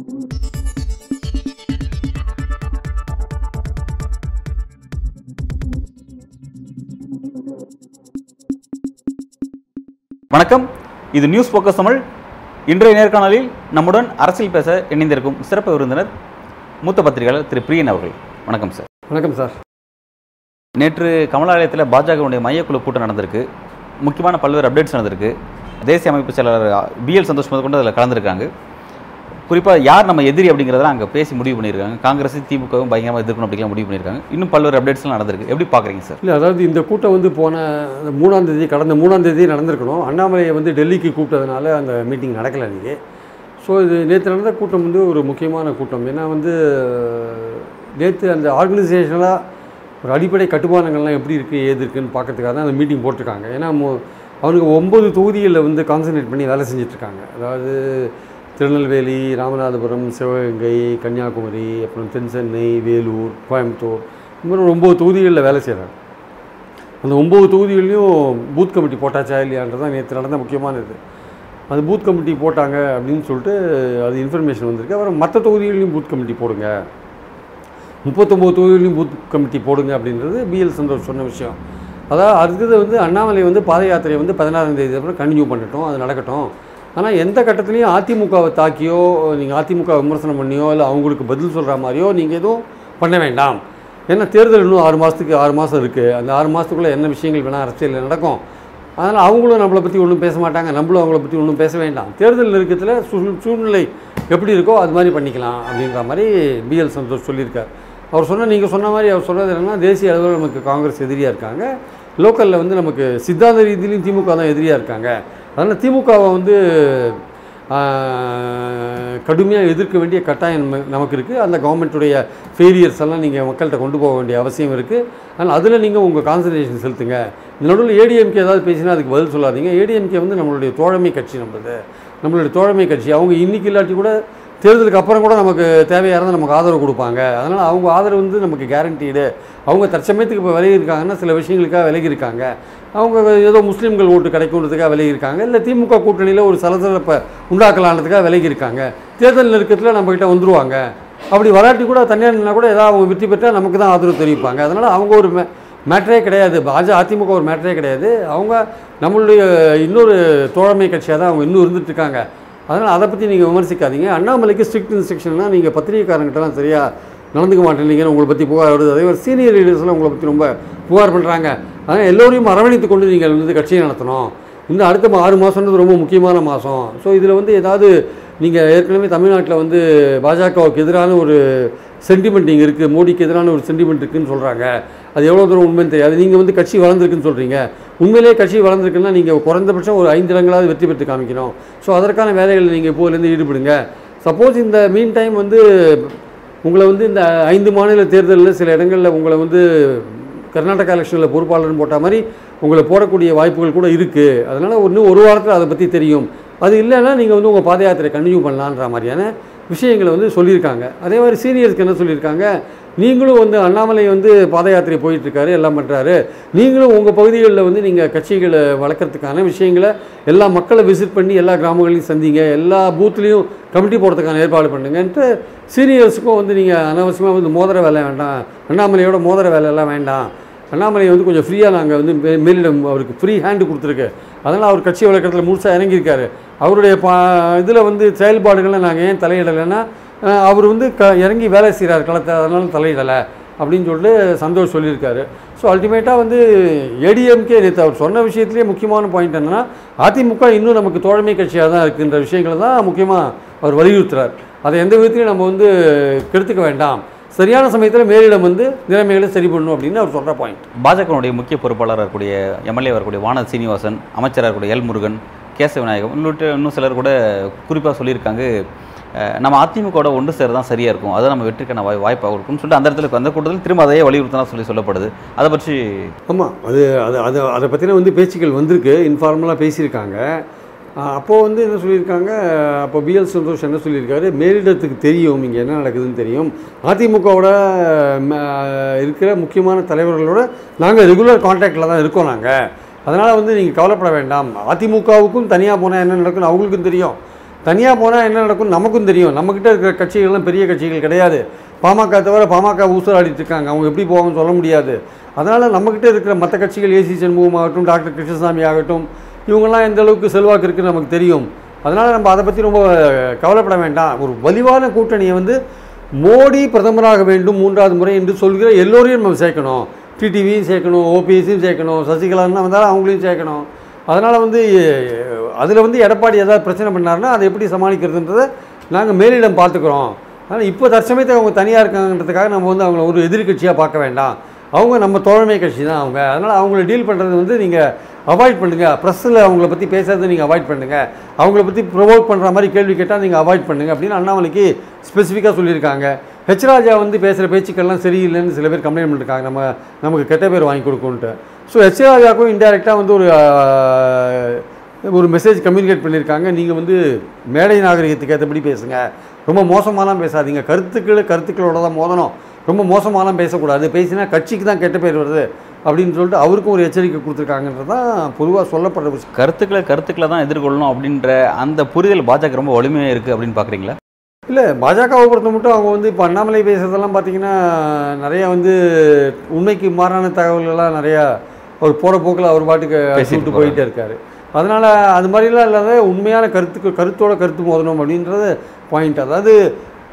வணக்கம். இது news focus Tamil. இன்றைய நேர்காணலில் நம்முடன் அரசியல் பேச இணைந்திருக்கும் சிறப்பு விருந்தினர் மூத்த பத்திரிகையாளர் திரு பிரியன் அவர்கள். வணக்கம் சார். வணக்கம் சார். நேற்று கமலாலயத்தில் பாஜகவுடைய மையக்குழு கூட்டம் நடந்திருக்கு. முக்கியமான பல்வேறு அப்டேட்ஸ் நடந்திருக்கு. தேசிய அமைப்பு செயலாளர் பிஎல் சந்தோஷ் முதற்கொண்டு அதில் கலந்துருக்காங்க. குறிப்பாக யார் நம்ம எதிரி அப்படிங்கிறதெல்லாம் அங்கே பேசி முடிவு பண்ணியிருக்காங்க. காங்கிரஸ் திமுகவும் பயங்கரமாக எதிர்க்கணும் அப்படிலாம் முடிவு பண்ணியிருக்காங்க. இன்னும் பல்வேறு அப்டேட்ஸ்லாம் நடந்திருக்கு. எப்படி பார்க்குறீங்க சார்? இல்லை அதாவது இந்த கூட்டம் வந்து போன அந்த மூணாம் தேதி கடந்த மூணாம் தேதி நடந்திருக்கணும். அண்ணாமலையை வந்து டெல்லிக்கு கூப்பிட்டதுனால அந்த மீட்டிங் நடக்கலை அன்றைக்கி ஸோ இது நேற்று நடந்த கூட்டம் வந்து ஒரு முக்கியமான கூட்டம். ஏன்னா வந்து நேற்று அந்த ஆர்கனைசேஷனலாக ஒரு அடிப்படை கட்டுமானங்கள்லாம் எப்படி இருக்குது ஏது இருக்குன்னு பார்க்கறதுக்காக தான் அந்த மீட்டிங் போட்டிருக்காங்க. ஏன்னா மு- அவனுக்கு ஒம்பது தொகுதிகளில் வந்து கான்சன்ட்ரேட் பண்ணி வேலை செஞ்சிட்ருக்காங்க அதாவது திருநெல்வேலி ராமநாதபுரம் சிவகங்கை கன்னியாகுமரி அப்புறம் தென் சென்னை வேலூர் கோயம்புத்தூர் இந்த மாதிரி ஒரு ஒம்பது தொகுதிகளில் வேலை செய்கிறாங்க அந்த ஒம்பது தொகுதிகள்லையும் பூத் கமிட்டி போட்டாச்சா இல்லையான்றது தான் நேற்று நடந்த முக்கியமான இது அது பூத் கமிட்டி போட்டாங்க அப்படின்னு சொல்லிட்டு அது இன்ஃபர்மேஷன் வந்திருக்கு. அப்புறம் மற்ற தொகுதிகளையும் பூத் கமிட்டி போடுங்க. முப்பத்தொம்போது தொகுதிகளையும் பூத் கமிட்டி போடுங்க அப்படின்றது பிஎல் சந்தோஷ் சொன்ன விஷயம். அதாவது அடுத்தது வந்து அண்ணாமலை வந்து பாத யாத்திரையை வந்து பதினாறாம் தேதி அப்புறம் கண்டினியூ பண்ணட்டும். அது நடக்கட்டும். ஆனால் எந்த கட்டத்துலையும் அதிமுகவை தாக்கியோ நீங்கள் அதிமுக விமர்சனம் பண்ணியோ இல்லை அவங்களுக்கு பதில் சொல்கிற மாதிரியோ நீங்கள் எதுவும் பண்ண வேண்டாம். ஏன்னா தேர்தல் இன்னும் ஆறு மாதத்துக்கு ஆறு மாதம் இருக்குது அந்த ஆறு மாதத்துக்குள்ளே என்ன விஷயங்கள் வேணால் அரசியலில் நடக்கும். அதனால் அவங்களும் நம்மளை பற்றி ஒன்றும் பேச மாட்டாங்க. நம்மளும் அவங்கள பற்றி ஒன்றும் பேச வேண்டாம். தேர்தல் நெருக்கத்தில் சூழ் சூழ்நிலை எப்படி இருக்கோ அது மாதிரி பண்ணிக்கலாம் அப்படின்ற மாதிரி பிஎல் சந்தோஷ் சொல்லியிருக்கார். அவர் சொன்ன நீங்கள் சொன்ன மாதிரி அவர் சொன்னது என்னென்னா தேசிய அளவில் நமக்கு காங்கிரஸ் எதிரியாக இருக்காங்க. லோக்கலில் வந்து நமக்கு சித்தாந்த ரீதியிலையும் திமுக தான் எதிரியாக இருக்காங்க. அதனால் திமுகவை வந்து கடுமையாக எதிர்க்க வேண்டிய கட்டாயம் நமக்கு இருக்குது அந்த கவர்மெண்ட்டுடைய ஃபெயிலியர்ஸ் எல்லாம் நீங்கள் மக்கள்கிட்ட கொண்டு போக வேண்டிய அவசியம் இருக்குது அதனால் அதில் நீங்கள் உங்கள் கான்சன்ட்ரேஷன் செலுத்துங்க. இந்த நடுவில் ஏடிஎம்கே ஏதாவது பேசினா அதுக்கு பதில் சொல்லாதீங்க. ஏடிஎம்கே வந்து நம்மளுடைய தோழமை கட்சி நம்மளது. நம்மளுடைய தோழமை கட்சி. அவங்க இன்னைக்கு இல்லாட்டி கூட தேர்தலுக்கு அப்புறம் கூட நமக்கு தேவையாக இருந்தால் நமக்கு ஆதரவு கொடுப்பாங்க. அதனால் அவங்க ஆதரவு வந்து நமக்கு கேரண்டீடு அவங்க தற்சமயத்துக்கு இப்போ விலகி இருக்காங்கன்னா சில விஷயங்களுக்காக விலகி இருக்காங்க அவங்க ஏதோ முஸ்லீம்கள் ஓட்டு கிடைக்குன்றதுக்காக விலகி இருக்காங்க இல்லை திமுக கூட்டணியில் ஒரு சலசலப்பை உண்டாக்கலான்றதுக்காக விலகி இருக்காங்க தேர்தல் நெருக்கத்தில் நம்மக்கிட்ட வந்துருவாங்க. அப்படி வராட்டி கூட தனியார் நின்னா கூட ஏதாவது அவங்க வெற்றி பெற்றால் நமக்கு தான் ஆதரவு தெரிவிப்பாங்க. அதனால் அவங்க ஒரு மே மேட்டரே கிடையாது. பாஜக அதிமுக ஒரு மேட்டரே கிடையாது. அவங்க நம்மளுடைய இன்னொரு தோழமை கட்சியாக தான் அவங்க இன்னும் இருந்துட்டு இருக்காங்க. அதனால் அதை பற்றி நீங்கள் விமர்சிக்காதீங்க. அண்ணாமலைக்கு ஸ்ட்ரிக்ட் இன்ஸ்ட்ரக்ஷன்னா நீங்கள் பத்திரிகைக்காரங்கிட்டலாம் சரியாக நடந்துக்க மாட்டேங்கிறீங்கன்னு உங்களை பற்றி புகார் வருது. அதே மாதிரி சீனியர் லீடர்ஸ்லாம் உங்களை பற்றி ரொம்ப புகார் பண்ணுறாங்க அதனால் எல்லோரையும் அரவணைத்து கொண்டு நீங்கள் வந்து கட்சியை நடத்தணும். இந்த அடுத்த மா- ஆறு மாதம்ன்றது ரொம்ப முக்கியமான மாதம் ஸோ இதில் வந்து ஏதாவது நீங்கள் ஏற்கனவே தமிழ்நாட்டில் வந்து பாஜகவுக்கு எதிரான ஒரு சென்டிமெண்ட் இங்கே இருக்குது மோடிக்கு எதிரான ஒரு சென்டிமெண்ட் இருக்குதுன்னு சொல்கிறாங்க அது எவ்வளோ தூரம் உண்மைன்னு தெரியாது. நீங்கள் வந்து கட்சி வளர்ந்துருக்குன்னு சொல்கிறீங்க உண்மையிலே கட்சி வளர்ந்துருக்குன்னா நீங்கள் குறைந்தபட்சம் ஒரு ஐந்து இடங்களாவது வெற்றி பெற்று காமிக்கணும். ஸோ அதற்கான வேலைகளில் நீங்கள் இப்போதுலேருந்து ஈடுபடுங்க. சப்போஸ் இந்த மீன் டைம் வந்து உங்களை வந்து இந்த ஐந்து மாநில தேர்தலில் சில இடங்களில் உங்களை வந்து கர்நாடகா எலெக்ஷனில் பொறுப்பாளர்னு போட்ட மாதிரி உங்களை போடக்கூடிய வாய்ப்புகள் கூட இருக்குது அதனால் இன்னும் ஒரு வாரத்தில் அதை பற்றி தெரியும். அது இல்லைன்னா நீங்கள் வந்து உங்கள் பாத யாத்திரை கண்டினியூ பண்ணலான்ற மாதிரியான விஷயங்களை வந்து சொல்லியிருக்காங்க. அதே மாதிரி சீனியர்ஸ்க்கு என்ன சொல்லியிருக்காங்க? நீங்களும் வந்து அண்ணாமலை வந்து பாத யாத்திரை போயிட்டுருக்காரு எல்லாம் பண்ணுறாரு நீங்களும் உங்கள் பகுதிகளில் வந்து நீங்கள் கட்சிகளை வளர்க்குறதுக்கான விஷயங்களை எல்லா மக்களை விசிட் பண்ணி எல்லா கிராமங்களையும் சந்திங்க எல்லா பூத்துலேயும் கமிட்டி போடுறதுக்கான ஏற்பாடு பண்ணுங்கன்ட்டு சீனியர்ஸுக்கும் வந்து நீங்கள் அனாவசியமாக வந்து மோதிர வேலை வேண்டாம் அண்ணாமலையோட மோதிர வேலையெல்லாம் வேண்டாம். அண்ணாமலை வந்து கொஞ்சம் ஃப்ரீயாக நாங்கள் வந்து மே- மேலிடம் அவருக்கு ஃப்ரீ ஹேண்டு கொடுத்துருக்கு. அதனால் அவர் கட்சி வழக்கத்தில் முழுசாக இறங்கியிருக்காரு. அவருடைய பா இதில் வந்து செயல்பாடுகளை நாங்கள் ஏன் தலையிடலைன்னா அவர் வந்து க இறங்கி வேலை செய்கிறார் களத்தை அதனால தலையிடலை அப்படின்னு சொல்லிட்டு சந்தோஷ் சொல்லியிருக்காரு. ஸோ அல்டிமேட்டாக வந்து ஏடிஎம்கே நேற்று அவர் சொன்ன விஷயத்துலேயே முக்கியமான பாயிண்ட் என்னன்னா அதிமுக இன்னும் நமக்கு தோழமை கட்சியாக தான் இருக்குன்ற விஷயங்களை தான் முக்கியமாக அவர் வலியுறுத்துறார். அதை எந்த விதத்திலையும் நம்ம வந்து கெடுத்துக்க வேண்டாம். சரியான சமயத்தில் மேலிடம் வந்து நிலைமைகளை சரி பண்ணணும் அப்படின்னு அவர் சொல்கிற பாயிண்ட் பாஜகவுடைய முக்கிய பொறுப்பாளராக இருக்கக்கூடிய எம்எல்ஏ வரக்கூடிய வானத் சீனிவாசன் அமைச்சராக இருக்கக்கூடிய எல் முருகன் கேசவ விநாயகம் உள்ளிட்ட இன்னும் சிலர் கூட குறிப்பாக சொல்லியிருக்காங்க. நம்ம அதிமுகவோட ஒன்று சேர தான் சரியாக இருக்கும். அதை நம்ம வெற்றிக்கான வாய் வாய்ப்பாக இருக்கும்னு சொல்லிட்டு அந்த இடத்துல அந்த கூட்டத்தில் திரும்ப அதையே வலியுறுத்தினா சொல்லி சொல்லப்படுது. அதை பற்றி ஆமாம் அது அது அது அதை பற்றின வந்து பேச்சுக்கள் வந்திருக்கு. இன்ஃபார்மலாக பேசியிருக்காங்க. அப்போது வந்து என்ன சொல்லியிருக்காங்க? அப்போ பிஎல் சந்தோஷ் என்ன சொல்லியிருக்காரு? மேலிடத்துக்கு தெரியும். இங்கே என்ன நடக்குதுன்னு தெரியும். அதிமுகவோட ம, இருக்கிற முக்கியமான தலைவர்களோட நாங்கள் ரெகுலர் கான்டாக்டில் தான் இருக்கோம் நாங்கள் அதனால் வந்து நீங்கள் கவலைப்பட வேண்டாம். அதிமுகவுக்கும் தனியாக போனால் என்ன நடக்குன்னு அவங்களுக்கும் தெரியும். தனியாக போனால் என்ன நடக்கும்னு நமக்கும் தெரியும். நம்மக்கிட்ட இருக்கிற கட்சிகள்லாம் பெரிய கட்சிகள் கிடையாது. பாமக தவிர பாமக ஊசலாடிட்டு இருக்காங்க. அவங்க எப்படி போவாங்கன்னு சொல்ல முடியாது. அதனால் நம்மக்கிட்ட இருக்கிற மற்ற கட்சிகள் ஏசி சண்முகம் ஆகட்டும் டாக்டர் கிருஷ்ணசாமி ஆகட்டும் இவங்கெல்லாம் எந்த அளவுக்கு செல்வாக்கு இருக்குன்னு நமக்கு தெரியும். அதனால் நம்ம அதை பற்றி ரொம்ப கவலைப்பட வேண்டாம். ஒரு வலிவான கூட்டணியை வந்து மோடி பிரதமராக வேண்டும் மூன்றாவது முறை என்று சொல்கிற எல்லோரையும் நம்ம சேர்க்கணும். டிடிவியும் சேர்க்கணும் ஓபிஎஸையும் சேர்க்கணும் சசிகலான்னு வந்தாலும் அவங்களையும் சேர்க்கணும். அதனால் வந்து அதில் வந்து எடப்பாடி ஏதாவது பிரச்சனை பண்ணாருன்னா அதை எப்படி சமாளிக்கிறதுன்றதை நாங்கள் மேலிடம் பார்த்துக்குறோம். ஆனால் இப்போ தற்சமயத்தை அவங்க தனியாக இருக்காங்கன்றதுக்காக நம்ம வந்து அவங்கள ஒரு எதிர்க்கட்சியாக பார்க்க வேண்டாம். அவங்க நம்ம தோழமை கட்சி தான் அவங்க. அதனால் அவங்கள டீல் பண்ணுறது வந்து நீங்கள் அவாய்ட் பண்ணுங்கள் ப்ரெஸ்ஸில் அவங்கள பற்றி பேசுறதை நீங்கள் அவாய்ட் பண்ணுங்கள் அவங்கள பற்றி ப்ரொவோக் பண்ணுற மாதிரி கேள்வி கேட்டால் நீங்கள் அவாய்ட் பண்ணுங்கள் அப்படின்னு அண்ணாமலைக்கு ஸ்பெசிஃபிக்காக சொல்லியிருக்காங்க. ஹெச் ராஜா வந்து பேசுகிற பேச்சுக்கள்லாம் சரியில்லைன்னு சில பேர் கம்ப்ளைண்ட் பண்ணிருக்காங்க. நம்ம நமக்கு கெட்ட பேர் வாங்கி கொடுக்குன்ட்டு ஸோ ஹெச் ராஜாவுக்கும் இன்டெரக்டாக வந்து ஒரு ஒரு மெசேஜ் கம்யூனிகேட் பண்ணியிருக்காங்க நீங்கள் வந்து மேடை நாகரிகத்துக்கு ஏற்றபடி பேசுங்க. ரொம்ப மோசமாலாம் பேசாதீங்க. கருத்துக்கள் கருத்துக்களோட தான் மோதணும். ரொம்ப மோசமாலாம் பேசக்கூடாது. பேசினா கட்சிக்கு தான் கெட்ட பேர் வருது. அப்படின்னு சொல்லிட்டு அவருக்கும் ஒரு எச்சரிக்கை கொடுத்துருக்காங்கன்றது தான் பொதுவாக சொல்லப்படுற விஷயம். கருத்துக்களை கருத்துக்களை தான் எதிர்கொள்ளணும் அப்படின்ற அந்த புரிதல் பாஜக ரொம்ப வலிமையாக இருக்குது அப்படின்னு பார்க்குறீங்களா இல்லை பாஜகவை பொறுத்த மட்டும் அவங்க வந்து இப்போ அண்ணாமலை பேசுறதெல்லாம் பார்த்தீங்கன்னா நிறைய வந்து உண்மைக்கு மாறான தகவல்கள்லாம் நிறையா அவர் போகிற போக்கில் அவர் பாட்டுக்கு பேசிட்டு போயிட்டே இருக்காரு. அதனால் அது மாதிரிலாம் இல்லாத உண்மையான கருத்துக்கு கருத்தோட கருத்து மோதணும் அப்படின்றது பாயிண்ட் அதாவது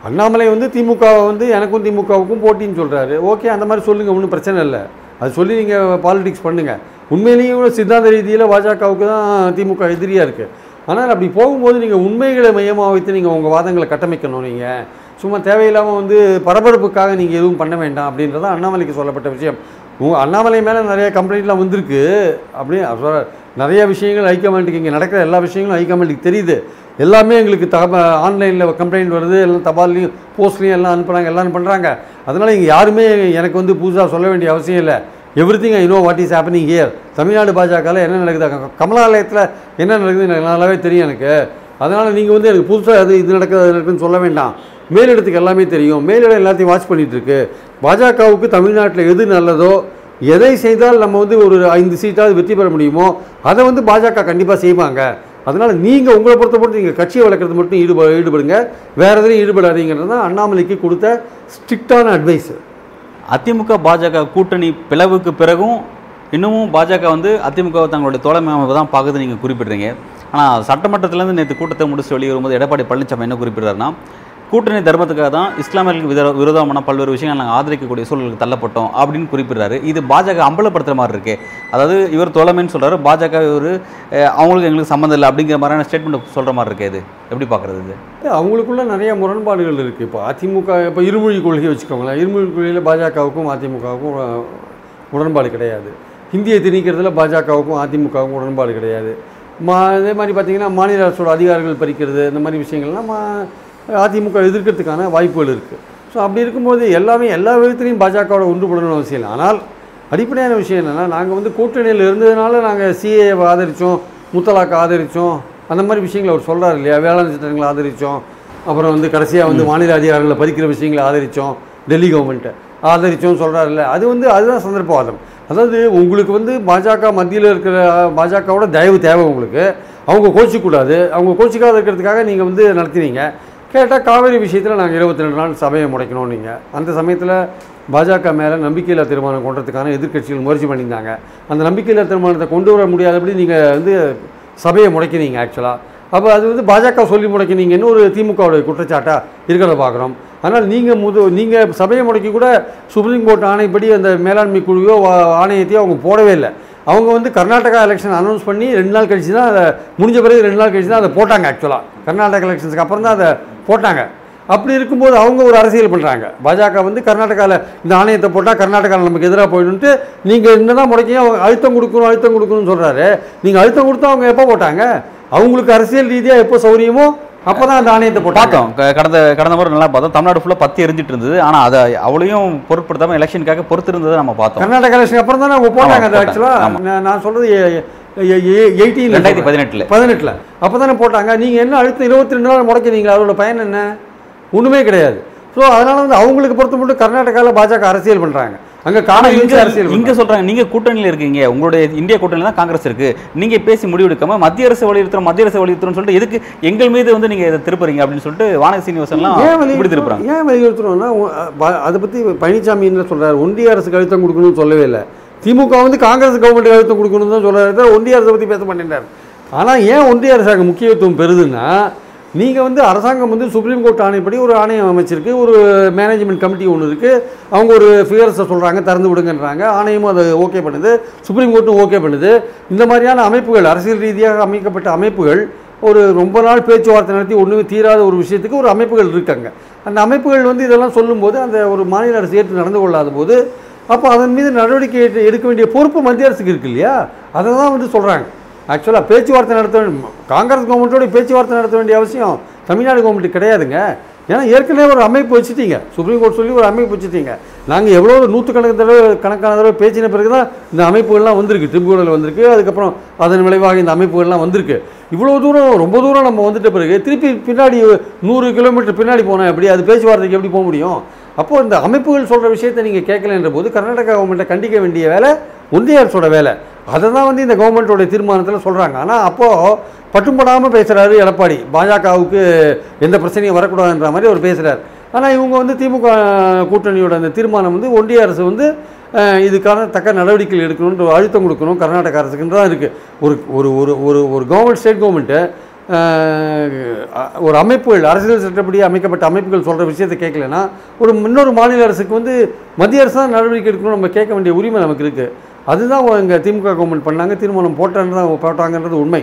அண்ணாமலை வந்து திமுகவை வந்து எனக்கும் திமுகவுக்கும் போட்டின்னு சொல்கிறாரு ஓகே அந்த மாதிரி சொல்லுங்கள் ஒன்றும் பிரச்சனை இல்லை. அது சொல்லி நீங்கள் பாலிடிக்ஸ் பண்ணுங்கள் உண்மையிலேயும் கூட சித்தாந்த ரீதியில் பாஜகவுக்கு தான் திமுக எதிரியாக இருக்குது ஆனால் அப்படி போகும்போது நீங்கள் உண்மைகளை மையமாக வைத்து நீங்கள் உங்கள் வாதங்களை கட்டமைக்கணும் நீங்கள் சும்மா தேவையில்லாமல் வந்து பரபரப்புக்காக நீங்கள் எதுவும் பண்ண வேண்டாம் அப்படின்றதான் அண்ணாமலைக்கு சொல்லப்பட்ட விஷயம். உங்கள் அண்ணாமலை மேலே நிறைய கம்ப்ளைண்ட்லாம் வந்திருக்கு. அப்படி நிறைய விஷயங்கள் ஹைகமாண்டுக்கு இங்கே நடக்கிற எல்லா விஷயங்களும் ஹைகமாண்டுக்கு தெரியுது. எல்லாமே எங்களுக்கு தக ஆன்லைனில் கம்ப்ளைண்ட் வருது எல்லாம் தபால்லையும் போஸ்ட்லையும் எல்லாம் அனுப்புகிறாங்க எல்லாம் பண்ணுறாங்க அதனால் இங்கே யாருமே எனக்கு வந்து புதுசாக சொல்ல வேண்டிய அவசியம் இல்லை. Everything I know what is happening here Tamil Nadu பாஜகவில் என்ன நடக்குது? கமலாலயத்தில் என்ன நடக்குது எனக்கு நல்லாவே தெரியும் எனக்கு. அதனால் நீங்கள் வந்து எனக்கு புதுசாக அது இது நடக்குது அது நடக்குதுன்னு சொல்ல வேண்டாம். மேலிடத்துக்கு எல்லாமே தெரியும். மேலிடம் எல்லாத்தையும் வாட்ச் பண்ணிகிட்ருக்கு பாஜகவுக்கு தமிழ்நாட்டில் எது நல்லதோ எதை செய்தால் நம்ம வந்து ஒரு ஐந்து சீட்டாவது வெற்றி பெற முடியுமோ அதை வந்து பாஜக கண்டிப்பாக செய்வாங்க. அதனால் நீங்கள் உங்களை பொறுத்த மட்டும் நீங்கள் கட்சியை வளர்க்குறது மட்டும் ஈடுப ஈடுபடுங்க. வேறு எதுலையும் ஈடுபடாதீங்கிறது தான் அண்ணாமலைக்கு கொடுத்த ஸ்ட்ரிக்டான அட்வைஸ் அதிமுக பாஜக கூட்டணி பிளவுக்கு பிறகும் இன்னமும் பாஜக வந்து அதிமுக தங்களுடைய தோழமை அமைப்பு தான் பார்க்குது நீங்கள் குறிப்பிடுறீங்க. ஆனால் சட்டமன்றத்திலேருந்து நேற்று கூட்டத்தை முடிச்சு வெளியே வரும்போது எடப்பாடி பழனிசாமி என்ன குறிப்பிடுறாருன்னா கூட்டணி தர்மத்துக்காக தான் இஸ்லாமியர்களுக்கு வித விரோதமான பல்வேறு விஷயங்கள் நாங்கள் ஆதரிக்கக்கூடிய சூழலுக்கு தள்ளப்பட்டோம் அப்படின்னு குறிப்பிடுறாரு. இது பாஜக அம்பலப்படுத்துற மாதிரி இருக்கு. அதாவது இவர் தோழமைன்னு சொல்கிறாரு பாஜக இவர் அவங்களுக்கு எங்களுக்கு சம்மந்தம் இல்லை அப்படிங்கிற மாதிரியான ஸ்டேட்மெண்ட் சொல்கிற மாதிரி இருக்கே இது. எப்படி பார்க்குறது இது? அவங்களுக்குள்ள நிறைய முரண்பாடுகள் இருக்குது இப்போ அதிமுக இப்போ இருமொழி கொள்கையை வச்சுக்கோங்களேன். இருமொழி கொள்கையில் பாஜகவுக்கும் அதிமுகவுக்கும் உடன்பாடு கிடையாது. ஹிந்தியை திணிக்கிறதுல பாஜகவுக்கும் அதிமுகவுக்கும் உடன்பாடு கிடையாது. மா அதே மாதிரி பார்த்தீங்கன்னா மாநில அரசோட அதிகாரங்கள் பறிக்கிறது இந்த மாதிரி விஷயங்கள்லாம் மா அதிமுக எதிர்க்கிறதுக்கான வாய்ப்புகள் இருக்குது ஸோ அப்படி இருக்கும்போது எல்லாமே எல்லா விதத்துலையும் பாஜகவோட ஒன்றுபடணும்னு அவசியம் இல்லை. ஆனால் அடிப்படையான விஷயம் என்னென்னா நாங்கள் வந்து கூட்டணியில் இருந்ததுனால நாங்கள் சிஏ ஆதரித்தோம் முத்தலாக்கு ஆதரித்தோம் அந்த மாதிரி விஷயங்களை அவர் சொல்கிறார் இல்லையா? வேளாண் சட்டங்களை ஆதரித்தோம் அப்புறம் வந்து கடைசியாக வந்து மாநில அதிகாரங்களை பறிக்கிற விஷயங்களை ஆதரித்தோம் டெல்லி கவர்மெண்ட்டை ஆதரித்தோம் சொல்கிறாருல்ல அது வந்து அதுதான் சந்தர்ப்பவாதம். அதாவது உங்களுக்கு வந்து பாஜக மத்தியில் இருக்கிற பாஜகவோட தயவு தேவை உங்களுக்கு. அவங்க கோச்சிக்கூடாது. அவங்க கோச்சிக்காத இருக்கிறதுக்காக நீங்கள் வந்து நடத்தினீங்க. கேட்டால் காவேரி விஷயத்தில் நாங்கள் இருபத்தி ரெண்டு நாள் சபையை முடைக்கணும் நீங்கள் அந்த சமயத்தில் பாஜக மேலே நம்பிக்கையில்லா தீர்மானம் கொண்டதுக்கான எதிர்க்கட்சிகள் முயற்சி பண்ணியிருந்தாங்க. அந்த நம்பிக்கையில்லா தீர்மானத்தை கொண்டு வர முடியாதபடி நீங்கள் வந்து சபையை முடைக்கினீங்க ஆக்சுவலாக அப்போ அது வந்து பாஜக சொல்லி முடைக்கினீங்கன்னு ஒரு திமுகவுடைய குற்றச்சாட்டாக இருக்கிறத பார்க்குறோம். அதனால் நீங்கள் முது நீங்கள் சபையை முடக்கி கூட சுப்ரீம் கோர்ட் ஆணைப்படி அந்த மேலாண்மை குழுவையோ ஆணையத்தையோ அவங்க போடவே இல்லை. அவங்க வந்து கர்நாடகா எலெக்ஷன் அனௌன்ஸ் பண்ணி ரெண்டு நாள் கழிச்சு தான் அதை முடிஞ்ச பிறகு ரெண்டு நாள் கழிச்சு தான் அதை போட்டாங்க ஆக்சுவலாக கர்நாடகா எலெக்ஷன்ஸ்க்கு அப்புறம் தான் அதை போட்டாங்க. அப்படி இருக்கும்போது அவங்க ஒரு அரசியல் பண்ணுறாங்க பாஜக வந்து கர்நாடகாவில் இந்த ஆணையத்தை போட்டால் கர்நாடகாவில் நமக்கு எதிராக போயிடுன்ட்டு நீங்கள் என்னதான் முடக்கியும் அவங்க அழுத்தம் கொடுக்கணும் அழுத்தம் கொடுக்கணும்னு சொல்கிறாரு நீங்கள் அழுத்தம் கொடுத்தா அவங்க எப்போ போட்டாங்க? அவங்களுக்கு அரசியல் ரீதியாக எப்போ சௌரியமோ அப்போ தான் அந்த ஆணையத்தை போட்டாங்க. பார்த்தோம். கடந்த கடந்த முறை நல்லா பார்த்தோம். தமிழ்நாடு ஃபுல்லாக பத்தி எரிஞ்சிட்டு இருந்தது. ஆனால் அதை அவளையும் பொருட்படுத்தாம எலெக்ஷனுக்காக பொறுத்திருந்ததை நம்ம பார்த்தோம். கர்நாடகா எலெக்ஷன் அப்புறம் தான் அவங்க போட்டாங்க அது. ஆக்சுவலாக. நான் சொல்கிறது எயிட்டீன் ரெண்டாயிரத்தி பதினெட்டுல. பதினெட்டில். அப்போ தானே போட்டாங்க. நீங்கள் என்ன அடுத்த இருபத்தி ரெண்டு நாள் முடக்கிறீங்க அதோட பயன் என்ன? ஒன்றுமே கிடையாது. ஸோ அதனால் வந்து அவங்களுக்கு பொறுத்த மட்டும் கர்நாடகாவில் பாஜக அரசியல் பண்ணுறாங்க அங்கே காண இங்க அரசியல் இங்க சொல்றாங்க நீங்க கூட்டணியில இருக்கீங்க. உங்களுடைய இந்திய கூட்டணியில தான் காங்கிரஸ் இருக்கு. நீங்க பேசி முடிவெடுக்காம மத்திய அரசு வலியுறுத்துறோம் மத்திய அரசு வலியுறுத்துறோம்னு சொல்லிட்டு எதுக்கு எங்கள் மீது வந்து நீங்க இதை திருப்புறீங்க அப்படின்னு சொல்லிட்டு வானதி சீனிவாசன்லாம் ஏன் இப்படி திருப்புறாங்க. ஏன் வலியுறுத்துறோம்னா அதை பற்றி பழனிசாமி என்ன சொல்றாரு? ஒன்றிய அரசுக்கு அழுத்தம் கொடுக்கணும்னு சொல்லவே இல்லை. திமுக வந்து காங்கிரஸ் கவர்மெண்ட் அழுத்தம் கொடுக்கணும்னு தான் சொல்றாரு ஒன்றிய அரசை பற்றி பேச மாட்டேன்றார். ஆனால் ஏன் ஒன்றிய அரசாங்கம் முக்கியத்துவம் பெறுதுன்னா நீங்கள் வந்து அரசாங்கம் வந்து சுப்ரீம் கோர்ட் ஆணையப்படி ஒரு ஆணையம் அமைச்சிருக்கு ஒரு மேனேஜ்மெண்ட் கமிட்டி ஒன்று இருக்குது அவங்க ஒரு ஃபிகர்ஸை சொல்கிறாங்க திறந்து விடுங்கன்றாங்க. ஆணையமும் அதை ஓகே பண்ணுது. சுப்ரீம் கோர்ட்டும் ஓகே பண்ணுது. இந்த மாதிரியான அமைப்புகள் அரசியல் ரீதியாக அமைக்கப்பட்ட அமைப்புகள் ஒரு ரொம்ப நாள் பேச்சுவார்த்தை நடத்தி ஒன்றுமே தீராத ஒரு விஷயத்துக்கு ஒரு அமைப்புகள் இருக்காங்க. அந்த அமைப்புகள் வந்து இதெல்லாம் சொல்லும்போது அந்த ஒரு மாநில அரசு ஏற்று நடந்து கொள்ளாத போது அப்போ அதன் மீது நடவடிக்கை எடுக்க வேண்டிய பொறுப்பு மத்திய அரசுக்கு இருக்கு இல்லையா? அதை தான் வந்து சொல்கிறாங்க ஆக்சுவலாக பேச்சுவார்த்தை நடத்த வேண்டிய காங்கிரஸ் கவர்மெண்ட்டோட பேச்சுவார்த்தை நடத்த வேண்டிய அவசியம் தமிழ்நாடு கவர்மெண்ட் கிடையாதுங்க. ஏன்னா ஏற்கனவே ஒரு அமைப்பு வச்சுட்டீங்க. சுப்ரீம் கோர்ட் சொல்லி ஒரு அமைப்பு வச்சுட்டீங்க. நாங்கள் எவ்வளோ நூற்றுக்கணக்கு தடவை கணக்கான தடவை பேச்சின பிறகு தான் இந்த அமைப்புகள்லாம் வந்திருக்கு. ட்ரிபியூனல் வந்திருக்கு. அதுக்கப்புறம் அதன் விளைவாக இந்த அமைப்புகள்லாம் வந்திருக்கு. இவ்வளோ தூரம் ரொம்ப தூரம் நம்ம வந்துட்ட பிறகு திருப்பி பின்னாடி நூறு கிலோமீட்டர் பின்னாடி போனால் எப்படி? அது பேச்சுவார்த்தைக்கு எப்படி போக முடியும்? அப்போது இந்த அமைப்புகள் சொல்கிற விஷயத்தை நீங்கள் கேட்கலன்ற போது கர்நாடகா கவர்மெண்ட்டை கண்டிக்க வேண்டிய வேலை ஒன்றிய அரசோட வேலை. அதை தான் வந்து இந்த கவர்மெண்ட்டோட தீர்மானத்தில் சொல்கிறாங்க ஆனால் அப்போது பட்டுப்படாமல் பேசுகிறாரு எடப்பாடி. பாஜகவுக்கு எந்த பிரச்சனையும் வரக்கூடாதுன்ற மாதிரி அவர் பேசுகிறார் ஆனால் இவங்க வந்து திமுக கூட்டணியோட அந்த தீர்மானம் வந்து ஒன்றிய அரசு வந்து இதுக்கான தக்க நடவடிக்கைகள் எடுக்கணுன்ற அழுத்தம் கொடுக்கணும் கர்நாடக அரசுக்குன்னு தான் இருக்குது ஒரு ஒரு ஒரு ஒரு ஒரு கவர்மெண்ட் ஸ்டேட் கவர்மெண்ட்டு ஒரு அமைப்புகள் அரசியல் சட்டப்படி அமைக்கப்பட்ட அமைப்புகள் சொல்கிற விஷயத்தை கேட்கலன்னா ஒரு இன்னொரு மாநில அரசுக்கு வந்து மத்திய அரசு தான் நடவடிக்கை எடுக்கணும் நம்ம கேட்க வேண்டிய உரிமை நமக்கு இருக்குது அதுதான் இங்கே திமுக கவர்மெண்ட் பண்ணாங்க தீர்மானம் போட்டான்னு தான் போட்டாங்கன்றது உண்மை.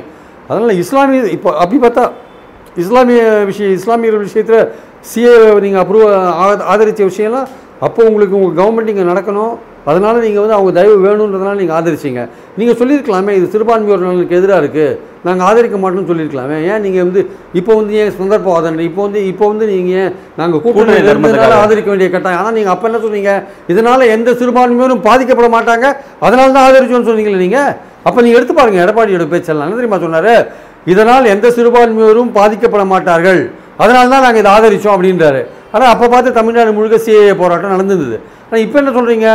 அதனால் இஸ்லாமிய இப்போ அப்படி பார்த்தா இஸ்லாமிய விஷயம் இஸ்லாமியர்கள் விஷயத்தில் சிஏ நீங்கள் அப்ரூவ் ஆதரித்த விஷயம்லாம் அப்போ உங்களுக்கு உங்கள் கவர்மெண்ட் இங்கே நடக்கணும். அதனால் நீங்கள் வந்து அவங்க தயவு வேணுன்றதுனால நீங்கள் ஆதரிச்சீங்க. நீங்கள் சொல்லியிருக்கலாமே இது சிறுபான்மையோர் நலனுக்கு எதிராக இருக்குது நாங்கள் ஆதரிக்க மாட்டோம்னு சொல்லியிருக்கலாமே. ஏன் நீங்கள் வந்து இப்போ வந்து ஏன் சந்தர்ப்பவாதம் இப்போ வந்து இப்போ வந்து நீங்கள் நாங்கள் கூட்டணி கூட்டணி இருந்ததுனால தர்மத்துக்காக. ஆதரிக்க வேண்டிய கட்டாயம். ஆனால் நீங்கள் அப்போ என்ன சொன்னீங்க? இதனால் எந்த சிறுபான்மையோரும் பாதிக்கப்பட மாட்டாங்க. அதனால தான் ஆதரிச்சோன்னு சொன்னீங்களே நீங்கள் அப்போ நீங்கள் எடுத்து பாருங்க எடப்பாடியோட பேச்செல்லாம். என்ன தெரியுமா சொன்னார்? இதனால் எந்த சிறுபான்மையோரும் பாதிக்கப்பட மாட்டார்கள். அதனால தான் நாங்கள் இதை ஆதரிச்சோம் அப்படின்றாரு. ஆனால் அப்போ பார்த்து தமிழ்நாடு முழுக்க சிஏஏ போராட்டம் நடந்திருந்தது. ஆனால் இப்போ என்ன சொல்கிறீங்க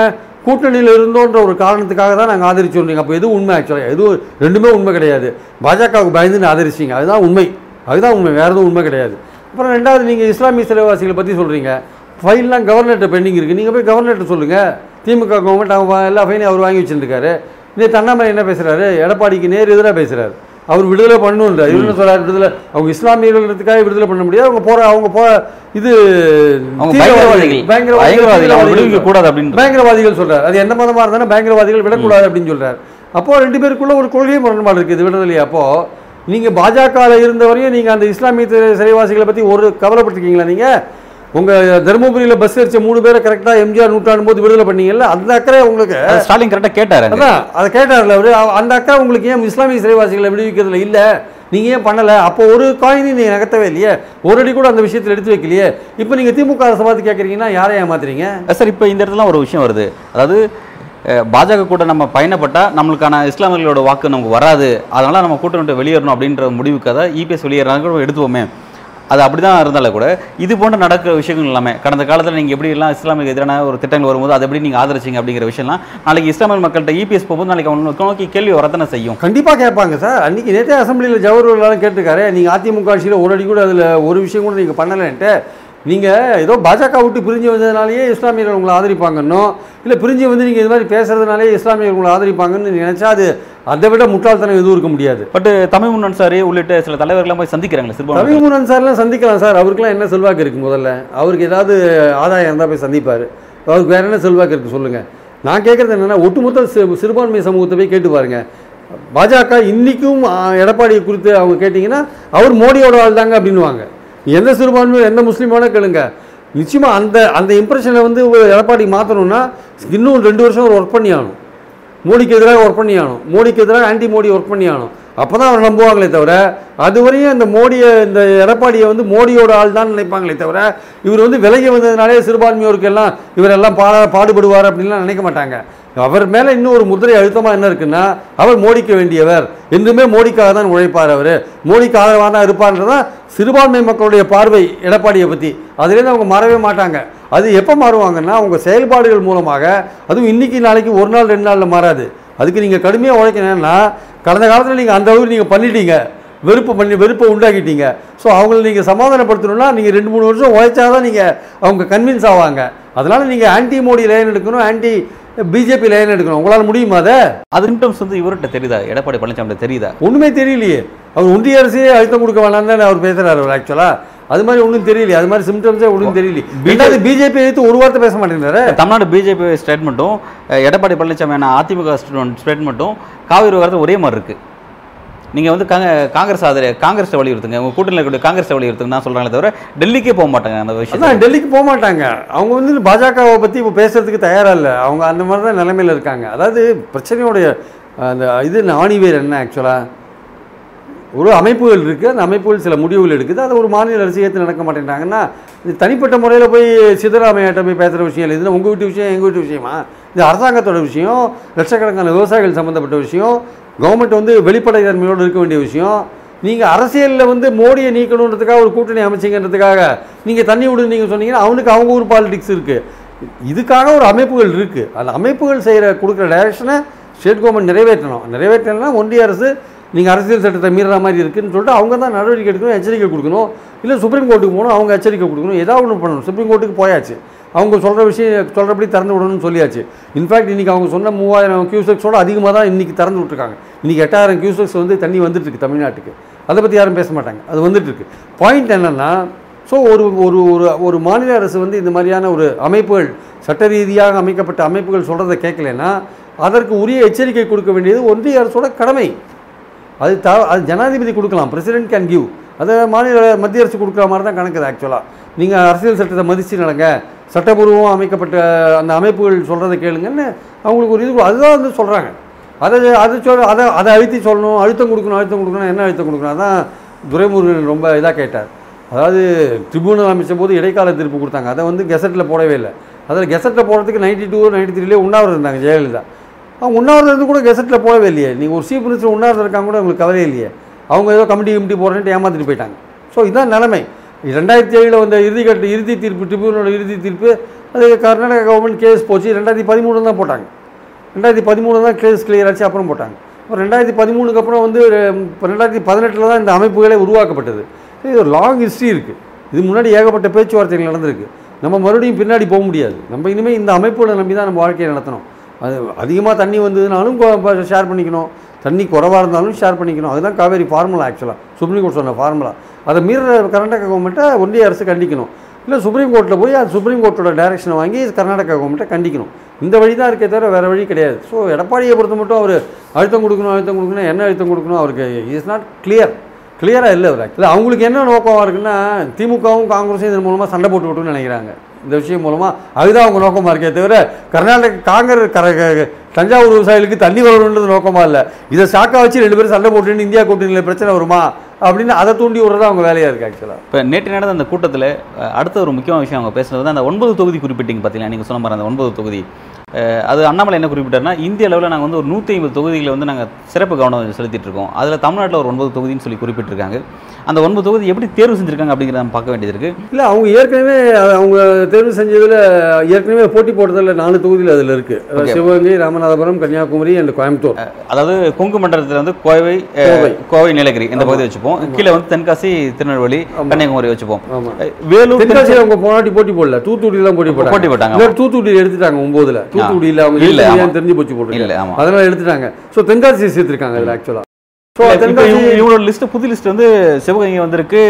கூட்டணியில் இருந்தோன்ற ஒரு காரணத்துக்காக தான் நாங்கள் ஆதரிச்சோன்றீங்க அப்போ எதுவும் உண்மை ஆக்சுவலாக எதுவும் ரெண்டுமே உண்மை கிடையாது. பாஜகவுக்கு பயந்துன்னு ஆதரிச்சிங்க. அதுதான் உண்மை. அதுதான் உண்மை. வேறு எதுவும் உண்மை கிடையாது. அப்புறம் ரெண்டாவது நீங்கள் இஸ்லாமிய சிலைவாசிகளை பற்றி சொல்கிறீங்க ஃபைல்லாம் கவர்னர்கிட்ட பெண்டிங் இருக்குது நீங்கள் போய் கவர்னர்கிட்ட சொல்லுங்கள் திமுக கவர்மெண்ட் அவங்க எல்லா ஃபைனையும் அவர் வாங்கி வச்சுருக்காரு நேற்று அண்ணாமலை என்ன பேசுகிறாரு எடப்பாடிக்கு நேர் எதிராக பேசுகிறாரு அவர் விடுதலை பண்ணணுன்றார் இவர் என்ன சொல்றாரு விடுதலை. அவங்க இஸ்லாமியர்களுக்காக விடுதலை பண்ண முடியாது. அவங்க போற அவங்க போ இது பயங்கரவாதிகள். கூடாது அப்படின்னு பயங்கரவாதிகள் சொல்றாரு. அது எந்த மதமா இருந்தாலும் பயங்கரவாதிகள் விடக்கூடாது அப்படின்னு சொல்றாரு. அப்போ ரெண்டு பேருக்குள்ள ஒரு கொள்கை முரண்பாடு இருக்குது விடுதலை. அப்போ நீங்க பாஜகவில் இருந்த வரையும் நீங்க அந்த இஸ்லாமிய சிறை- சிறைவாசிகளை பத்தி ஒரு கவலைப்பட்டிருக்கீங்களா நீங்க? உங்க தருமபுரியில பஸ் அடிச்ச மூணு பேரை கரெக்டா எம்ஜிஆர் நூற்றாண்டு போது விடுதலை பண்ணீங்கல்ல அந்த அக்கறை உங்களுக்கு ஸ்டாலின் கரெக்டாக கேட்டாரு. அதான் அதை கேட்டார்ல அவரு. அவ- அந்த அக்கா உங்களுக்கு ஏன் இஸ்லாமிய சிறைவாசிகளை விடுவிக்கிறதுல இல்ல? நீங்க ஏன் பண்ணல? அப்போ ஒரு காயினி நீங்க நகர்த்தவே இல்லையே. ஒரு அடி கூட அந்த விஷயத்துல எடுத்து வைக்கலையே. இப்போ நீங்க திமுக அரசை பார்த்து கேட்குறீங்கன்னா யாரை ஏமாத்துறீங்க? சார் இப்போ இந்த இடத்துல ஒரு விஷயம் வருது. அதாவது பாஜக கூட நம்ம பயணப்பட்டா நம்மளுக்கான இஸ்லாமியர்களோட வாக்கு நமக்கு வராது. அதனால நம்ம கூட்டணி விட்டு வெளியேறணும் அப்படின்ற முடிவுக்கு அதை இபிஎஸ் வெளியேறாங்க கூட எடுத்துவோமே. அது அப்படிதான் இருந்தாலும் கூட இது போன்ற நடக்கிற விஷயங்கள் எல்லாமே கடந்த காலத்தில் நீங்கள் எப்படி எல்லாம் இஸ்லாமிய எதிரான ஒரு திட்டங்கள் வரும்போது அதை எப்படி நீங்கள் ஆதரிச்சிங்க அப்படிங்கிற விஷயம்லாம் நாளைக்கு இஸ்லாமிய மக்கள்கிட்ட இபிஎஸ் போகும்போது நாளைக்கு அவங்க நோக்கி கேள்வி வரத்தானே செய்யும். கண்டிப்பாக கேட்பாங்க சார். அன்னைக்கு நேற்றே அசம்பிளியில் ஜவஹர்லால் கேட்டிருக்காரு. நீங்கள் அதிமுக ஆட்சியில் ஒரு அடி கூட அதில் ஒரு விஷயம் கூட நீங்கள் பண்ணலன்ட்டு நீங்க ஏதோ பாஜக விட்டு பிரிஞ்சு வந்ததுனாலேயே இஸ்லாமியர்கள் உங்களை ஆதரிப்பாங்கன்னோ இல்ல பிரிஞ்சு வந்து நீங்க இது மாதிரி பேசுறதுனாலே இஸ்லாமியர்கள் உங்களை ஆதரிப்பாங்கன்னு நினைச்சா அது அதை விட முட்டாள்தனம் எதுவும் இருக்க முடியாது. பட் தமிழ் முன்னன் சாரி உள்ளிட்ட சில தலைவர்கள்லாம் போய் சந்திக்கிறாங்களே சிறுபான்மை ரவிமுருகன் சார்லாம் சந்திக்கலாம் சார். அவருக்குலாம் என்ன செல்வாக்கு இருக்குது முதல்ல? அவருக்கு ஏதாவது ஆதாயம் இருந்தால் போய் சந்திப்பார். அவருக்கு வேற என்ன செல்வாக்கு இருக்குது சொல்லுங்கள் நான் கேட்குறது என்னென்னா ஒட்டுமொத்த சிறுபான்மை சமூகத்தை போய் கேட்டு பாருங்க. பாஜக இன்னைக்கும் ஆ, எடப்பாடியை குறித்து அவங்க கேட்டிங்கன்னா அவர் மோடியோட ஆள் தாங்க அப்படின்னுவாங்க. எந்த சிறுபான்மை எந்த முஸ்லீமான கேளுங்க. நிச்சயமாக அந்த அந்த இம்ப்ரெஷனை வந்து எடப்பாடி மாற்றணும்னா இன்னும் ரெண்டு வருஷம் ஒரு ஒர்க் பண்ணி ஆகணும் மோடிக்கு எதிராக ஒர்க் பண்ணி ஆகணும் மோடிக்கு எதிராக ஆன்டி மோடி ஒர்க் பண்ணி ஆகணும் அப்போ தான் அவர் நம்புவாங்களே தவிர அதுவரையும் இந்த மோடியை இந்த எடப்பாடியை வந்து மோடியோட ஆள் தான் நினைப்பாங்களே தவிர இவர் வந்து விலகி வந்ததுனாலே சிறுபான்மையோருக்கெல்லாம் இவரெல்லாம் பாட பாடுபடுவார் அப்படின்லாம் நினைக்க மாட்டாங்க. அவர் மேலே இன்னும் ஒரு முதிரை அழுத்தமாக என்ன இருக்குன்னா அவர் மோடிக்க வேண்டியவர். என்றுமே மோடிக்காக தான் உழைப்பார் அவர். மோடிக்கு ஆதரவாக தான் இருப்பார்ன்றதான் சிறுபான்மை மக்களுடைய பார்வை எடப்பாடியை பற்றி அதுலேருந்து அவங்க மாறவே மாட்டாங்க. அது எப்போ மாறுவாங்கன்னா அவங்க செயல்பாடுகள் மூலமாக அதுவும் இன்னைக்கு நாளைக்கு ஒரு நாள் ரெண்டு நாளில் மாறாது. அதுக்கு நீங்கள் கடுமையாக உழைக்கணும்னா கடந்த காலத்தில் நீங்கள் அந்த அளவுக்கு நீங்கள் பண்ணிட்டீங்க. வெறுப்பு பண்ணி வெறுப்பை உண்டாக்கிட்டீங்க. ஸோ அவங்கள நீங்கள் சமாதானப்படுத்தணும்னா நீங்கள் ரெண்டு மூணு வருஷம் உழைச்சாதான் நீங்கள் அவங்க கன்வின்ஸ் ஆவாங்க. அதனால் நீங்கள் ஆன்டி மோடி லைன் எடுக்கணும் ஆன்டி பிஜேபி லைன் எடுக்கணும். உங்களால் முடியுமா அதை? அது சிம்டம்ஸ் வந்து இவர்கிட்ட தெரியுதா? எடப்பாடி பழனிசாமி தெரியுதா? ஒன்றுமே தெரியலையே. அவர் ஒன்றிய அரசே அழுத்தம் கொடுக்க வேணாம்னு தானே அவர் பேசுகிறாரு அவர் ஆக்சுவலாக அது மாதிரி ஒன்றும் தெரியலையே. அது மாதிரி சிம்டம்ஸே ஒன்றும் தெரியல ரெண்டாவது பிஜேபி எடுத்து ஒரு வார்த்தை பேச மாட்டேங்கிறாரு? தமிழ்நாடு பிஜேபி ஸ்டேட்மெண்ட்டும் எடப்பாடி பழனிசாமி அதிமுக ஸ்டேட்மெண்ட்டும் காவிரி விவகாரத்தில் ஒரே மாதிரி இருக்கு. நீங்க வந்து காங்க- காங்கிரஸ் ஆதரவு காங்கிரஸ் வலியுறுத்துங்க. உங்க கூட்டணியில் இருக்கக்கூடிய காங்கிரஸ் வலியுறுத்துங்க தான் சொல்றாங்களே தவிர டெல்லிக்கே போக மாட்டாங்க அந்த விஷயம் அதான் டெல்லிக்கு போக மாட்டாங்க. அவங்க வந்து பாஜகவை பற்றி இப்போ பேசுறதுக்கு தயாரா இல்லை. அவங்க அந்த மாதிரி தான் நிலைமையில் இருக்காங்க. அதாவது பிரச்சனையோடைய அந்த இது ஆணிவேர் என்ன ஆக்சுவலாக ஒரு அமைப்புகள் இருக்குது அந்த அமைப்புகள் சில முடிவுகள் எடுக்குது. அதை ஒரு மாநில அரசு ஏற்று நடக்க மாட்டேங்கிறாங்கன்னா இது தனிப்பட்ட முறையில் போய் சித்தராமையாட்ட போய் பேசுகிற விஷயம் இல்லை. இது உங்கள் வீட்டு விஷயம் எங்கள் வீட்டு விஷயமா? இது அரசாங்கத்தோட விஷயம் லட்சக்கணக்கான விவசாயிகள் சம்மந்தப்பட்ட விஷயம் கவர்மெண்ட் வந்து வெளிப்படைத்தன்மையோடு இருக்க வேண்டிய விஷயம். நீங்கள் அரசியலில் வந்து மோடியை நீக்கணுன்றதுக்காக ஒரு கூட்டணி அமைச்சிங்கன்றதுக்காக நீங்கள் தண்ணி விடுன்னு நீங்கள் சொன்னீங்கன்னா அவனுக்கு அவங்க ஒரு பாலிடிக்ஸ் இருக்குது இதுக்காக ஒரு அமைப்புகள் இருக்குது அந்த அமைப்புகள் செய்கிற கொடுக்குற டைரக்ஷனை ஸ்டேட் கவர்மெண்ட் நிறைவேற்றணும். நிறைவேற்றலைன்னா ஒன்றிய அரசு நீங்கள் அரசியல் சட்டத்தை மீறுற மாதிரி இருக்குதுன்னு சொல்லிட்டு அவங்க தான் நடவடிக்கை எடுக்கணும் எச்சரிக்கை கொடுக்கணும். இல்லை சுப்ரீம் கோர்ட்டுக்கு போகணும் அவங்க எச்சரிக்கை கொடுக்கணும். ஏதாவது ஒன்று பண்ணணும். சுப்ரீம் கோர்ட்டுக்கு போயாச்சு. அவங்க சொல்கிற விஷயம் சொல்கிறபடி திறந்து விடணும்னு சொல்லியாச்சு. இன்ஃபேக்ட் இன்றைக்கி அவங்க சொன்ன மூவாயிரம் கியூசெக்ஸோட அதிகமாக தான் இன்றைக்கி திறந்து விட்டுருக்காங்க. இன்றைக்கி எட்டாயிரம் கியூசெக்ஸ் வந்து தண்ணி வந்துட்டுருக்கு தமிழ்நாட்டுக்கு. அதை பற்றி யாரும் பேச மாட்டாங்க. அது வந்துட்டுருக்கு பாயிண்ட் என்னென்னா ஸோ ஒரு ஒரு ஒரு ஒரு மாநில அரசு வந்து இந்த மாதிரியான ஒரு அமைப்புகள் சட்ட ரீதியாக அமைக்கப்பட்ட அமைப்புகள் சொல்கிறத கேட்கலன்னா அதற்கு உரிய எச்சரிக்கை கொடுக்க வேண்டியது ஒன்றிய அரசோட கடமை. அது த அது ஜனாதிபதி கொடுக்கலாம். பிரசிடென்ட் கேன் கிவ் அதை மாநில மத்திய அரசு கொடுக்குற மாதிரி தான் கணக்குது ஆக்சுவலாக நீங்கள் அரசியல் சட்டத்தை மதித்து நடங்க. சட்டபூர்வம் அமைக்கப்பட்ட அந்த அமைப்புகள் சொல்கிறத கேளுங்கன்னு அவங்களுக்கு ஒரு இது அதுதான் வந்து சொல்கிறாங்க அதை அது சொல் அதை அதை அழுத்தி சொல்லணும் அழுத்தம் கொடுக்கணும் அழுத்தம் கொடுக்கணும் என்ன அழுத்தம் கொடுக்கணும்? அதான் துரைமுருகன் ரொம்ப இதாக கேட்டார். அதாவது ட்ரிபியூனல் அமைச்ச போது இடைக்கால தீர்ப்பு கொடுத்தாங்க. அதை வந்து கெசட்டில் போடவே இல்லை. அதில் கெசட்டில் போடுறதுக்கு நைன்டி டூ நைன்டி த்ரீலேயே உண்ணாவிரதம் இருந்தாங்க ஜெயலலிதா. உண்ணாவிரதம் இருந்து கூட கெசட்டில் போகவே இல்லையே. நீங்கள் ஒரு சீஃப் மினிஸ்டர் உண்ணாவிரதம் இருக்காங்க கூட உங்களுக்கு கவலை இல்லையே. அவங்க ஏதோ கமிட்டி கமிட்டி போகிறேன்ட்டு ஏமாத்திட்டு போயிட்டாங்க. ஸோ இதுதான் நிலைமை. ரெண்டாயிரத்தி ஏழில் வந்த இறுதிக்கட்ட இறுதி தீர்ப்பு ட்ரிபியூனோட இறுதி தீர்ப்பு அது கர்நாடகா கவர்மெண்ட் கேஸ் போச்சு. ரெண்டாயிரத்தி பதிமூணு தான் போட்டாங்க. ரெண்டாயிரத்தி பதிமூணு தான் கேஸ் கிளியர் ஆச்சு அப்புறம் போட்டாங்க. அப்புறம் ரெண்டாயிரத்தி பதிமூணுக்கு அப்புறம் வந்து இப்போ ரெண்டாயிரத்தி பதினெட்டில் தான் இந்த அமைப்புகளே உருவாக்கப்பட்டது. இது ஒரு லாங் ஹிஸ்ட்ரி இருக்குது இது முன்னாடி ஏகப்பட்ட பேச்சுவார்த்தைகள் நடந்திருக்கு. நம்ம மறுபடியும் பின்னாடி போக முடியாது. நம்ம இனிமேல் இந்த அமைப்புகளை நம்பி தான் நம்ம வாழ்க்கையை நடத்தணும். அது அதிகமாக தண்ணி வந்ததுனாலும் ஷேர் பண்ணிக்கணும். தண்ணி குறைவாக இருந்தாலும் ஷேர் பண்ணிக்கணும். அதுதான் காவேரி ஃபார்முலா ஆக்சுவலாக சுப்ரீம் கோர்ட் சொன்ன ஃபார்முலா அதை மீற கர்நாடகா கவர்மெண்ட்டை ஒன்றிய அரசு கண்டிக்கணும். இல்லை சுப்ரீம் கோர்ட்டில் போய் அது சுப்ரீம் கோர்ட்டோட டைரக்ஷனை வாங்கி கர்நாடகா கவர்மெண்ட்டை கண்டிக்கணும். இந்த வழி தான் இருக்கே தவிர வேறு வழி கிடையாது. ஸோ எடப்பாடியை பொறுத்த மட்டும் அவர் அழுத்தம் கொடுக்கணும் அழுத்தம் கொடுக்கணும் என்ன அழுத்தம் கொடுக்கணும் அவருக்கு இஸ் நாட் கிளியர் கிளியராக இல்லை அவர் இல்லை அவங்களுக்கு என்ன நோக்கமாக இருக்குன்னா திமுகவும் காங்கிரஸும் இதன் மூலமாக சண்டை போட்டு விட்டுன்னு நினைக்கிறாங்க. இந்த விஷயம் மூலமாக அதுதான் அவங்க நோக்கமாக இருக்கே தவிர கர்நாடக காங்கிரஸ் கர க- தஞ்சாவூர் விவசாயிகளுக்கு தண்ணி வரணுன்றது நோக்கமாக இல்லை. இதை சாக்கா வச்சு ரெண்டு பேரும் சண்டை போட்டுன்னு இந்தியா கூட்டணியில் பிரச்சனை வருமா? அப்படின்னு அதை தூண்டி விடுறது அவங்க வேலையாக இருக்குது ஆக்சுவலாக இப்போ நேற்று நடந்த அந்த கூட்டத்தில் அடுத்த ஒரு முக்கியமான விஷயம் அவங்க பேசுனது வந்து அந்த ஒன்பது தொகுதி குறிப்பிட்டீங்க பார்த்தீங்களா நீங்கள் சொன்ன மாதிரி அந்த ஒன்பது தொகுதி. அது அண்ணாமலை என்ன குறிப்பிட்டாருன்னா இந்திய அளவில் நாங்கள் வந்து ஒரு நூற்றி ஐம்பது தொகுதிகளை வந்து நாங்கள் சிறப்பு கவனம் செலுத்திட்டு இருக்கோம் அதில் தமிழ்நாட்டில் ஒரு ஒன்பது தொகுதின்னு சொல்லி குறிப்பிட்டிருக்காங்க. அந்த ஒன்பது தொகுதி எப்படி தேர்வு செஞ்சிருக்காங்க அப்படிங்கிறத நம்ம பார்க்க வேண்டியது இருக்கு. இல்லை அவங்க ஏற்கனவே அவங்க தேர்வு செஞ்சதில் ஏற்கனவே போட்டி போட்டதில் நாலு தொகுதியில் அதில் இருக்குது. சிவகங்கை ராமநாதபுரம் கன்னியாகுமரி அண்ட் கோயம்புத்தூர். அதாவது கொங்கு மண்டலத்தில் வந்து கோவை கோவை. நீலகிரி இந்த பகுதி வச்சுப்போம். கீழே வந்து தென்காசி திருநெல்வேலி கன்னியாகுமரி வச்சுப்போம். வேலூர் தென்காசியில் அவங்க போனாட்டி போட்டி போடல. தூத்துக்குடியில் தான் போட்டி போட்டாங்க. போட்டி போட்டாங்க, இல்லை தூத்துக்குடியில் எடுத்துட்டாங்க ஒம்போதுல தூத்துக்குடியில் அவங்க. தெரிஞ்சு போச்சு போட்டு இல்ல ஆமா. அதனால எடுத்துட்டாங்க. ஸோ தென்காசி சேர்த்துருக்காங்க அதில் ஆக்சுவலாக இவங்களோட லிஸ்ட் புது லிஸ்ட் வந்து சிவகங்கை வந்திருக்கு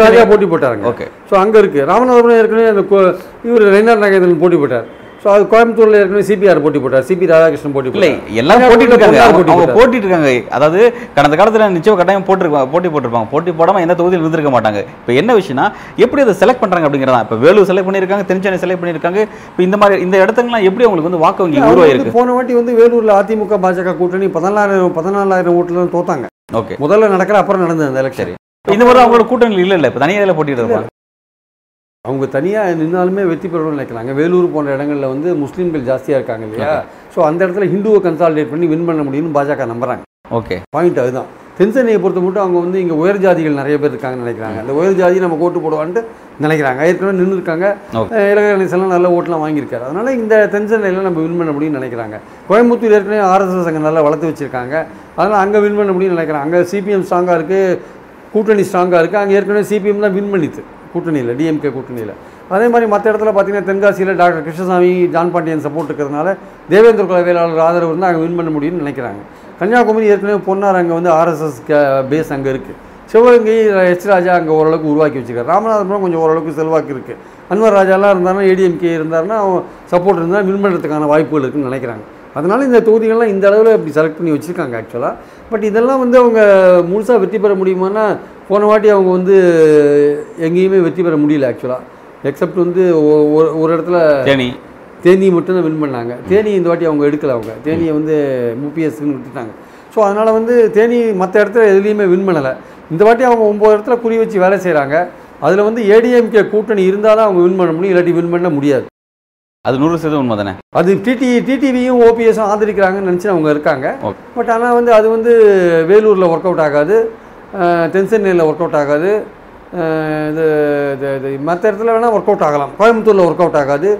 ராஜா போட்டி போட்டாங்க ஓகே. ஸோ அங்கே இருக்குது ராமநாதபுரம் ஏற்கனவே அந்த கோ- இவர் ரெய்னார் நாகேந்திரன் போட்டி போட்டார். ஸோ அது கோயம்புத்தூர்ல ஏற்கனவே சிபிஆர் போட்டி போட்டார். சிபி ராதாகிருஷ்ணன் போட்டி இல்லை எல்லாம் போட்டிட்டு இருக்காங்க. அவங்க. போட்டிட்டு இருக்காங்க. அதாவது கடந்த காலத்துல நிச்சயம் கட்டாயம் போட்டிருப்பாங்க போட்டி போட்டிருப்பாங்க. போட்டி போடாம எந்த தொகுதியில் இருந்திருக்க மாட்டாங்க. இப்போ என்ன விஷயம்னா எப்படி அதை செலக்ட் பண்றாங்க அப்படிங்கிறதா இப்போ வேலூர் செலக்ட் பண்ணியிருக்காங்க தென்சென்னை செலக்ட் பண்ணியிருக்காங்க. இப்போ இந்த மாதிரி இந்த இடத்துங்கலாம் எப்படி அவங்களுக்கு வந்து வாக்கு வங்கி உருவாயிருக்கு போன வாட்டி வந்து வேலூர்ல அதிமுக பாஜக கூட்டணி பதினாலாயிரம் பதினாலாயிரம் ஓட்டுல தோத்தாங்க. ஓகே. முதல்ல நடக்கிற அப்புறம் நடந்தது அந்த எலெக்ஷன் இந்த மாதிரி அவங்களோட கூட்டணி இல்ல இல்ல இப்போ தனியாக போட்டிட்டு இருப்பாங்க அவங்க தனியாக நின்னாலுமே வெற்றி பெறணும்னு நினைக்கிறாங்க வேலூர் போன்ற இடங்கள்ல வந்து முஸ்லீம்கள் ஜாஸ்தியாக இருக்காங்க இல்லையா? ஸோ அந்த இடத்துல ஹிந்துவை கன்சாலிடேட் பண்ணி வின் பண்ண முடியும்னு பாஜக நம்புறாங்க. ஓகே பாயிண்ட் அதுதான். தென்சென்னையை பொறுத்த மட்டும் அவங்க வந்து இங்கே உயர் ஜாதிகள் நிறைய பேர் இருக்காங்கன்னு நினைக்கிறாங்க. அந்த உயர் ஜாதி நம்ம ஓட்டு போடுவான்ட்டு நினைக்கிறாங்க. ஏற்கனவே நின்று இருக்காங்க. இலகணேசெல்லாம் நல்ல ஓட்டெலாம் வாங்கியிருக்காரு. அதனால் இந்த தென்சென்னையில் நம்ம வின் பண்ண முடியும்னு நினைக்கிறாங்க. கோயம்புத்தூர் ஏற்கனவே ஆர்எஸ்எஸ் அங்கே நல்லா வளர்த்து வச்சுருக்காங்க. அதனால் அங்கே வின் பண்ண முடியும்னு நினைக்கிறாங்க. அங்கே சிபிஎம் ஸ்ட்ராங்காக இருக்குது கூட்டணி ஸ்ட்ராங்காக இருக்குது அங்கே ஏற்கனவே சிபிஎம் தான் வின் பண்ணித்து கூட்டணியில் டிஎம்கே கூட்டணியில். அதே மாதிரி மற்ற இடத்துல பார்த்தீங்கன்னா தென்காசியில் doctor Krishnasamy John Pandian support இருக்கிறதுனால தேவேந்திர குல வேளாளர் ஆதரவு இருந்தால் அங்கே வின் பண்ண முடியும்னு நினைக்கிறாங்க. கன்னியாகுமரி ஏற்கனவே பொன்னார் அங்கே வந்து ஆர்எஸ்எஸ் பேஸ் அங்கே இருக்குது சிவகங்கை எச் ராஜா அங்கே ஓரளவுக்கு உருவாக்கி வச்சுருக்காரு. ராமநாதபுரம் கொஞ்சம் ஓரளவுக்கு செல்வாக்கு இருக்குது அன்வர் ராஜாலாம் இருந்தாருன்னா ஏடிஎம்கே இருந்தாருன்னா அவன் சப்போர்ட் இருந்தால் வின் பண்ணுறதுக்கான வாய்ப்புகள் இருக்குன்னு நினைக்கிறாங்க. அதனால இந்த தொகுதிகள்லாம் இந்த அளவில் இப்படி செலக்ட் பண்ணி வச்சுருக்காங்க ஆக்சுவலாக பட் இதெல்லாம் வந்து அவங்க முழுசாக வெற்றி பெற முடியுமான்னா போன வாட்டி அவங்க வந்து எங்கேயுமே வெற்றி பெற முடியல ஆக்சுவலாக எக்ஸப்ட் வந்து ஒரு- இடத்துல தேனி. தேனி மட்டும் தான் வின் பண்ணாங்க. தேனி இந்த வாட்டி அவங்க எடுக்கல அவங்க. தேனியை வந்து முபிஎஸ்ன்னு விட்டுட்டாங்க. ஸோ அதனால் வந்து தேனி மற்ற இடத்துல எதுலேயுமே வின் பண்ணலை. இந்த வாட்டி அவங்க ஒம்பது இடத்துல குறி வச்சு வேலை செய்கிறாங்க அதில் வந்து ஏடிஎம்கே கூட்டணி இருந்தால் தான் அவங்க வின் பண்ண முடியும். இல்லாட்டி வின் பண்ண முடியாது. அது நூறு சதவீதம் உண்மை தானே அது டிடி டிடிவியும் ஓபிஎஸும் ஆதரிக்கிறாங்கன்னு நினச்சி அவங்க இருக்காங்க. பட் ஆனால் வந்து அது வந்து வேலூரில் ஒர்க் அவுட் ஆகாது. தென்சென்னையில் ஒர்க் அவுட் ஆகாது. இது இது- இது மற்ற இடத்துல வேணால் ஒர்க் அவுட் ஆகலாம். கோயம்புத்தூரில் ஒர்க் அவுட் ஆகாது.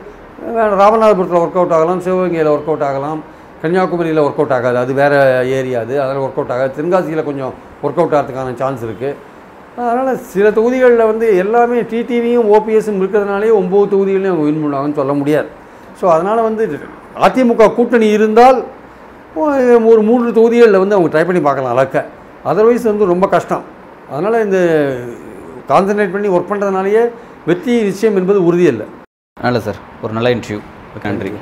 ராமநாதபுரத்தில் ஒர்க் அவுட் ஆகலாம். சிவகங்கையில் ஒர்க் அவுட் ஆகலாம். கன்னியாகுமரியில் ஒர்க் அவுட் ஆகாது. அது வேறு ஏரியா அது. அதனால் ஒர்க் அவுட் ஆகாது. தென்காசியில் கொஞ்சம் ஒர்க் அவுட் ஆகிறதுக்கான சான்ஸ் இருக்குது அதனால் சில தொகுதிகளில் வந்து எல்லாமே டிடிவியும் ஓபிஎஸும் இருக்கிறதுனாலே ஒம்பது தொகுதிகளையும் அவங்க வின் பண்ணுவாங்கன்னு சொல்ல முடியாது. ஸோ அதனால் வந்து அதிமுக கூட்டணி இருந்தால் ஒரு மூன்று தொகுதிகளில் வந்து அவங்க ட்ரை பண்ணி பார்க்கலாம் அளக்க அதர்வைஸ் வந்து ரொம்ப கஷ்டம். அதனால் இந்த கான்சன்ட்ரேட் பண்ணி ஒர்க் பண்ணுறதுனாலேயே வெற்றி நிச்சயம் என்பது உறுதியல்ல. நல்ல சார். ஒரு நல்ல இன்டர்வியூ நன்றி.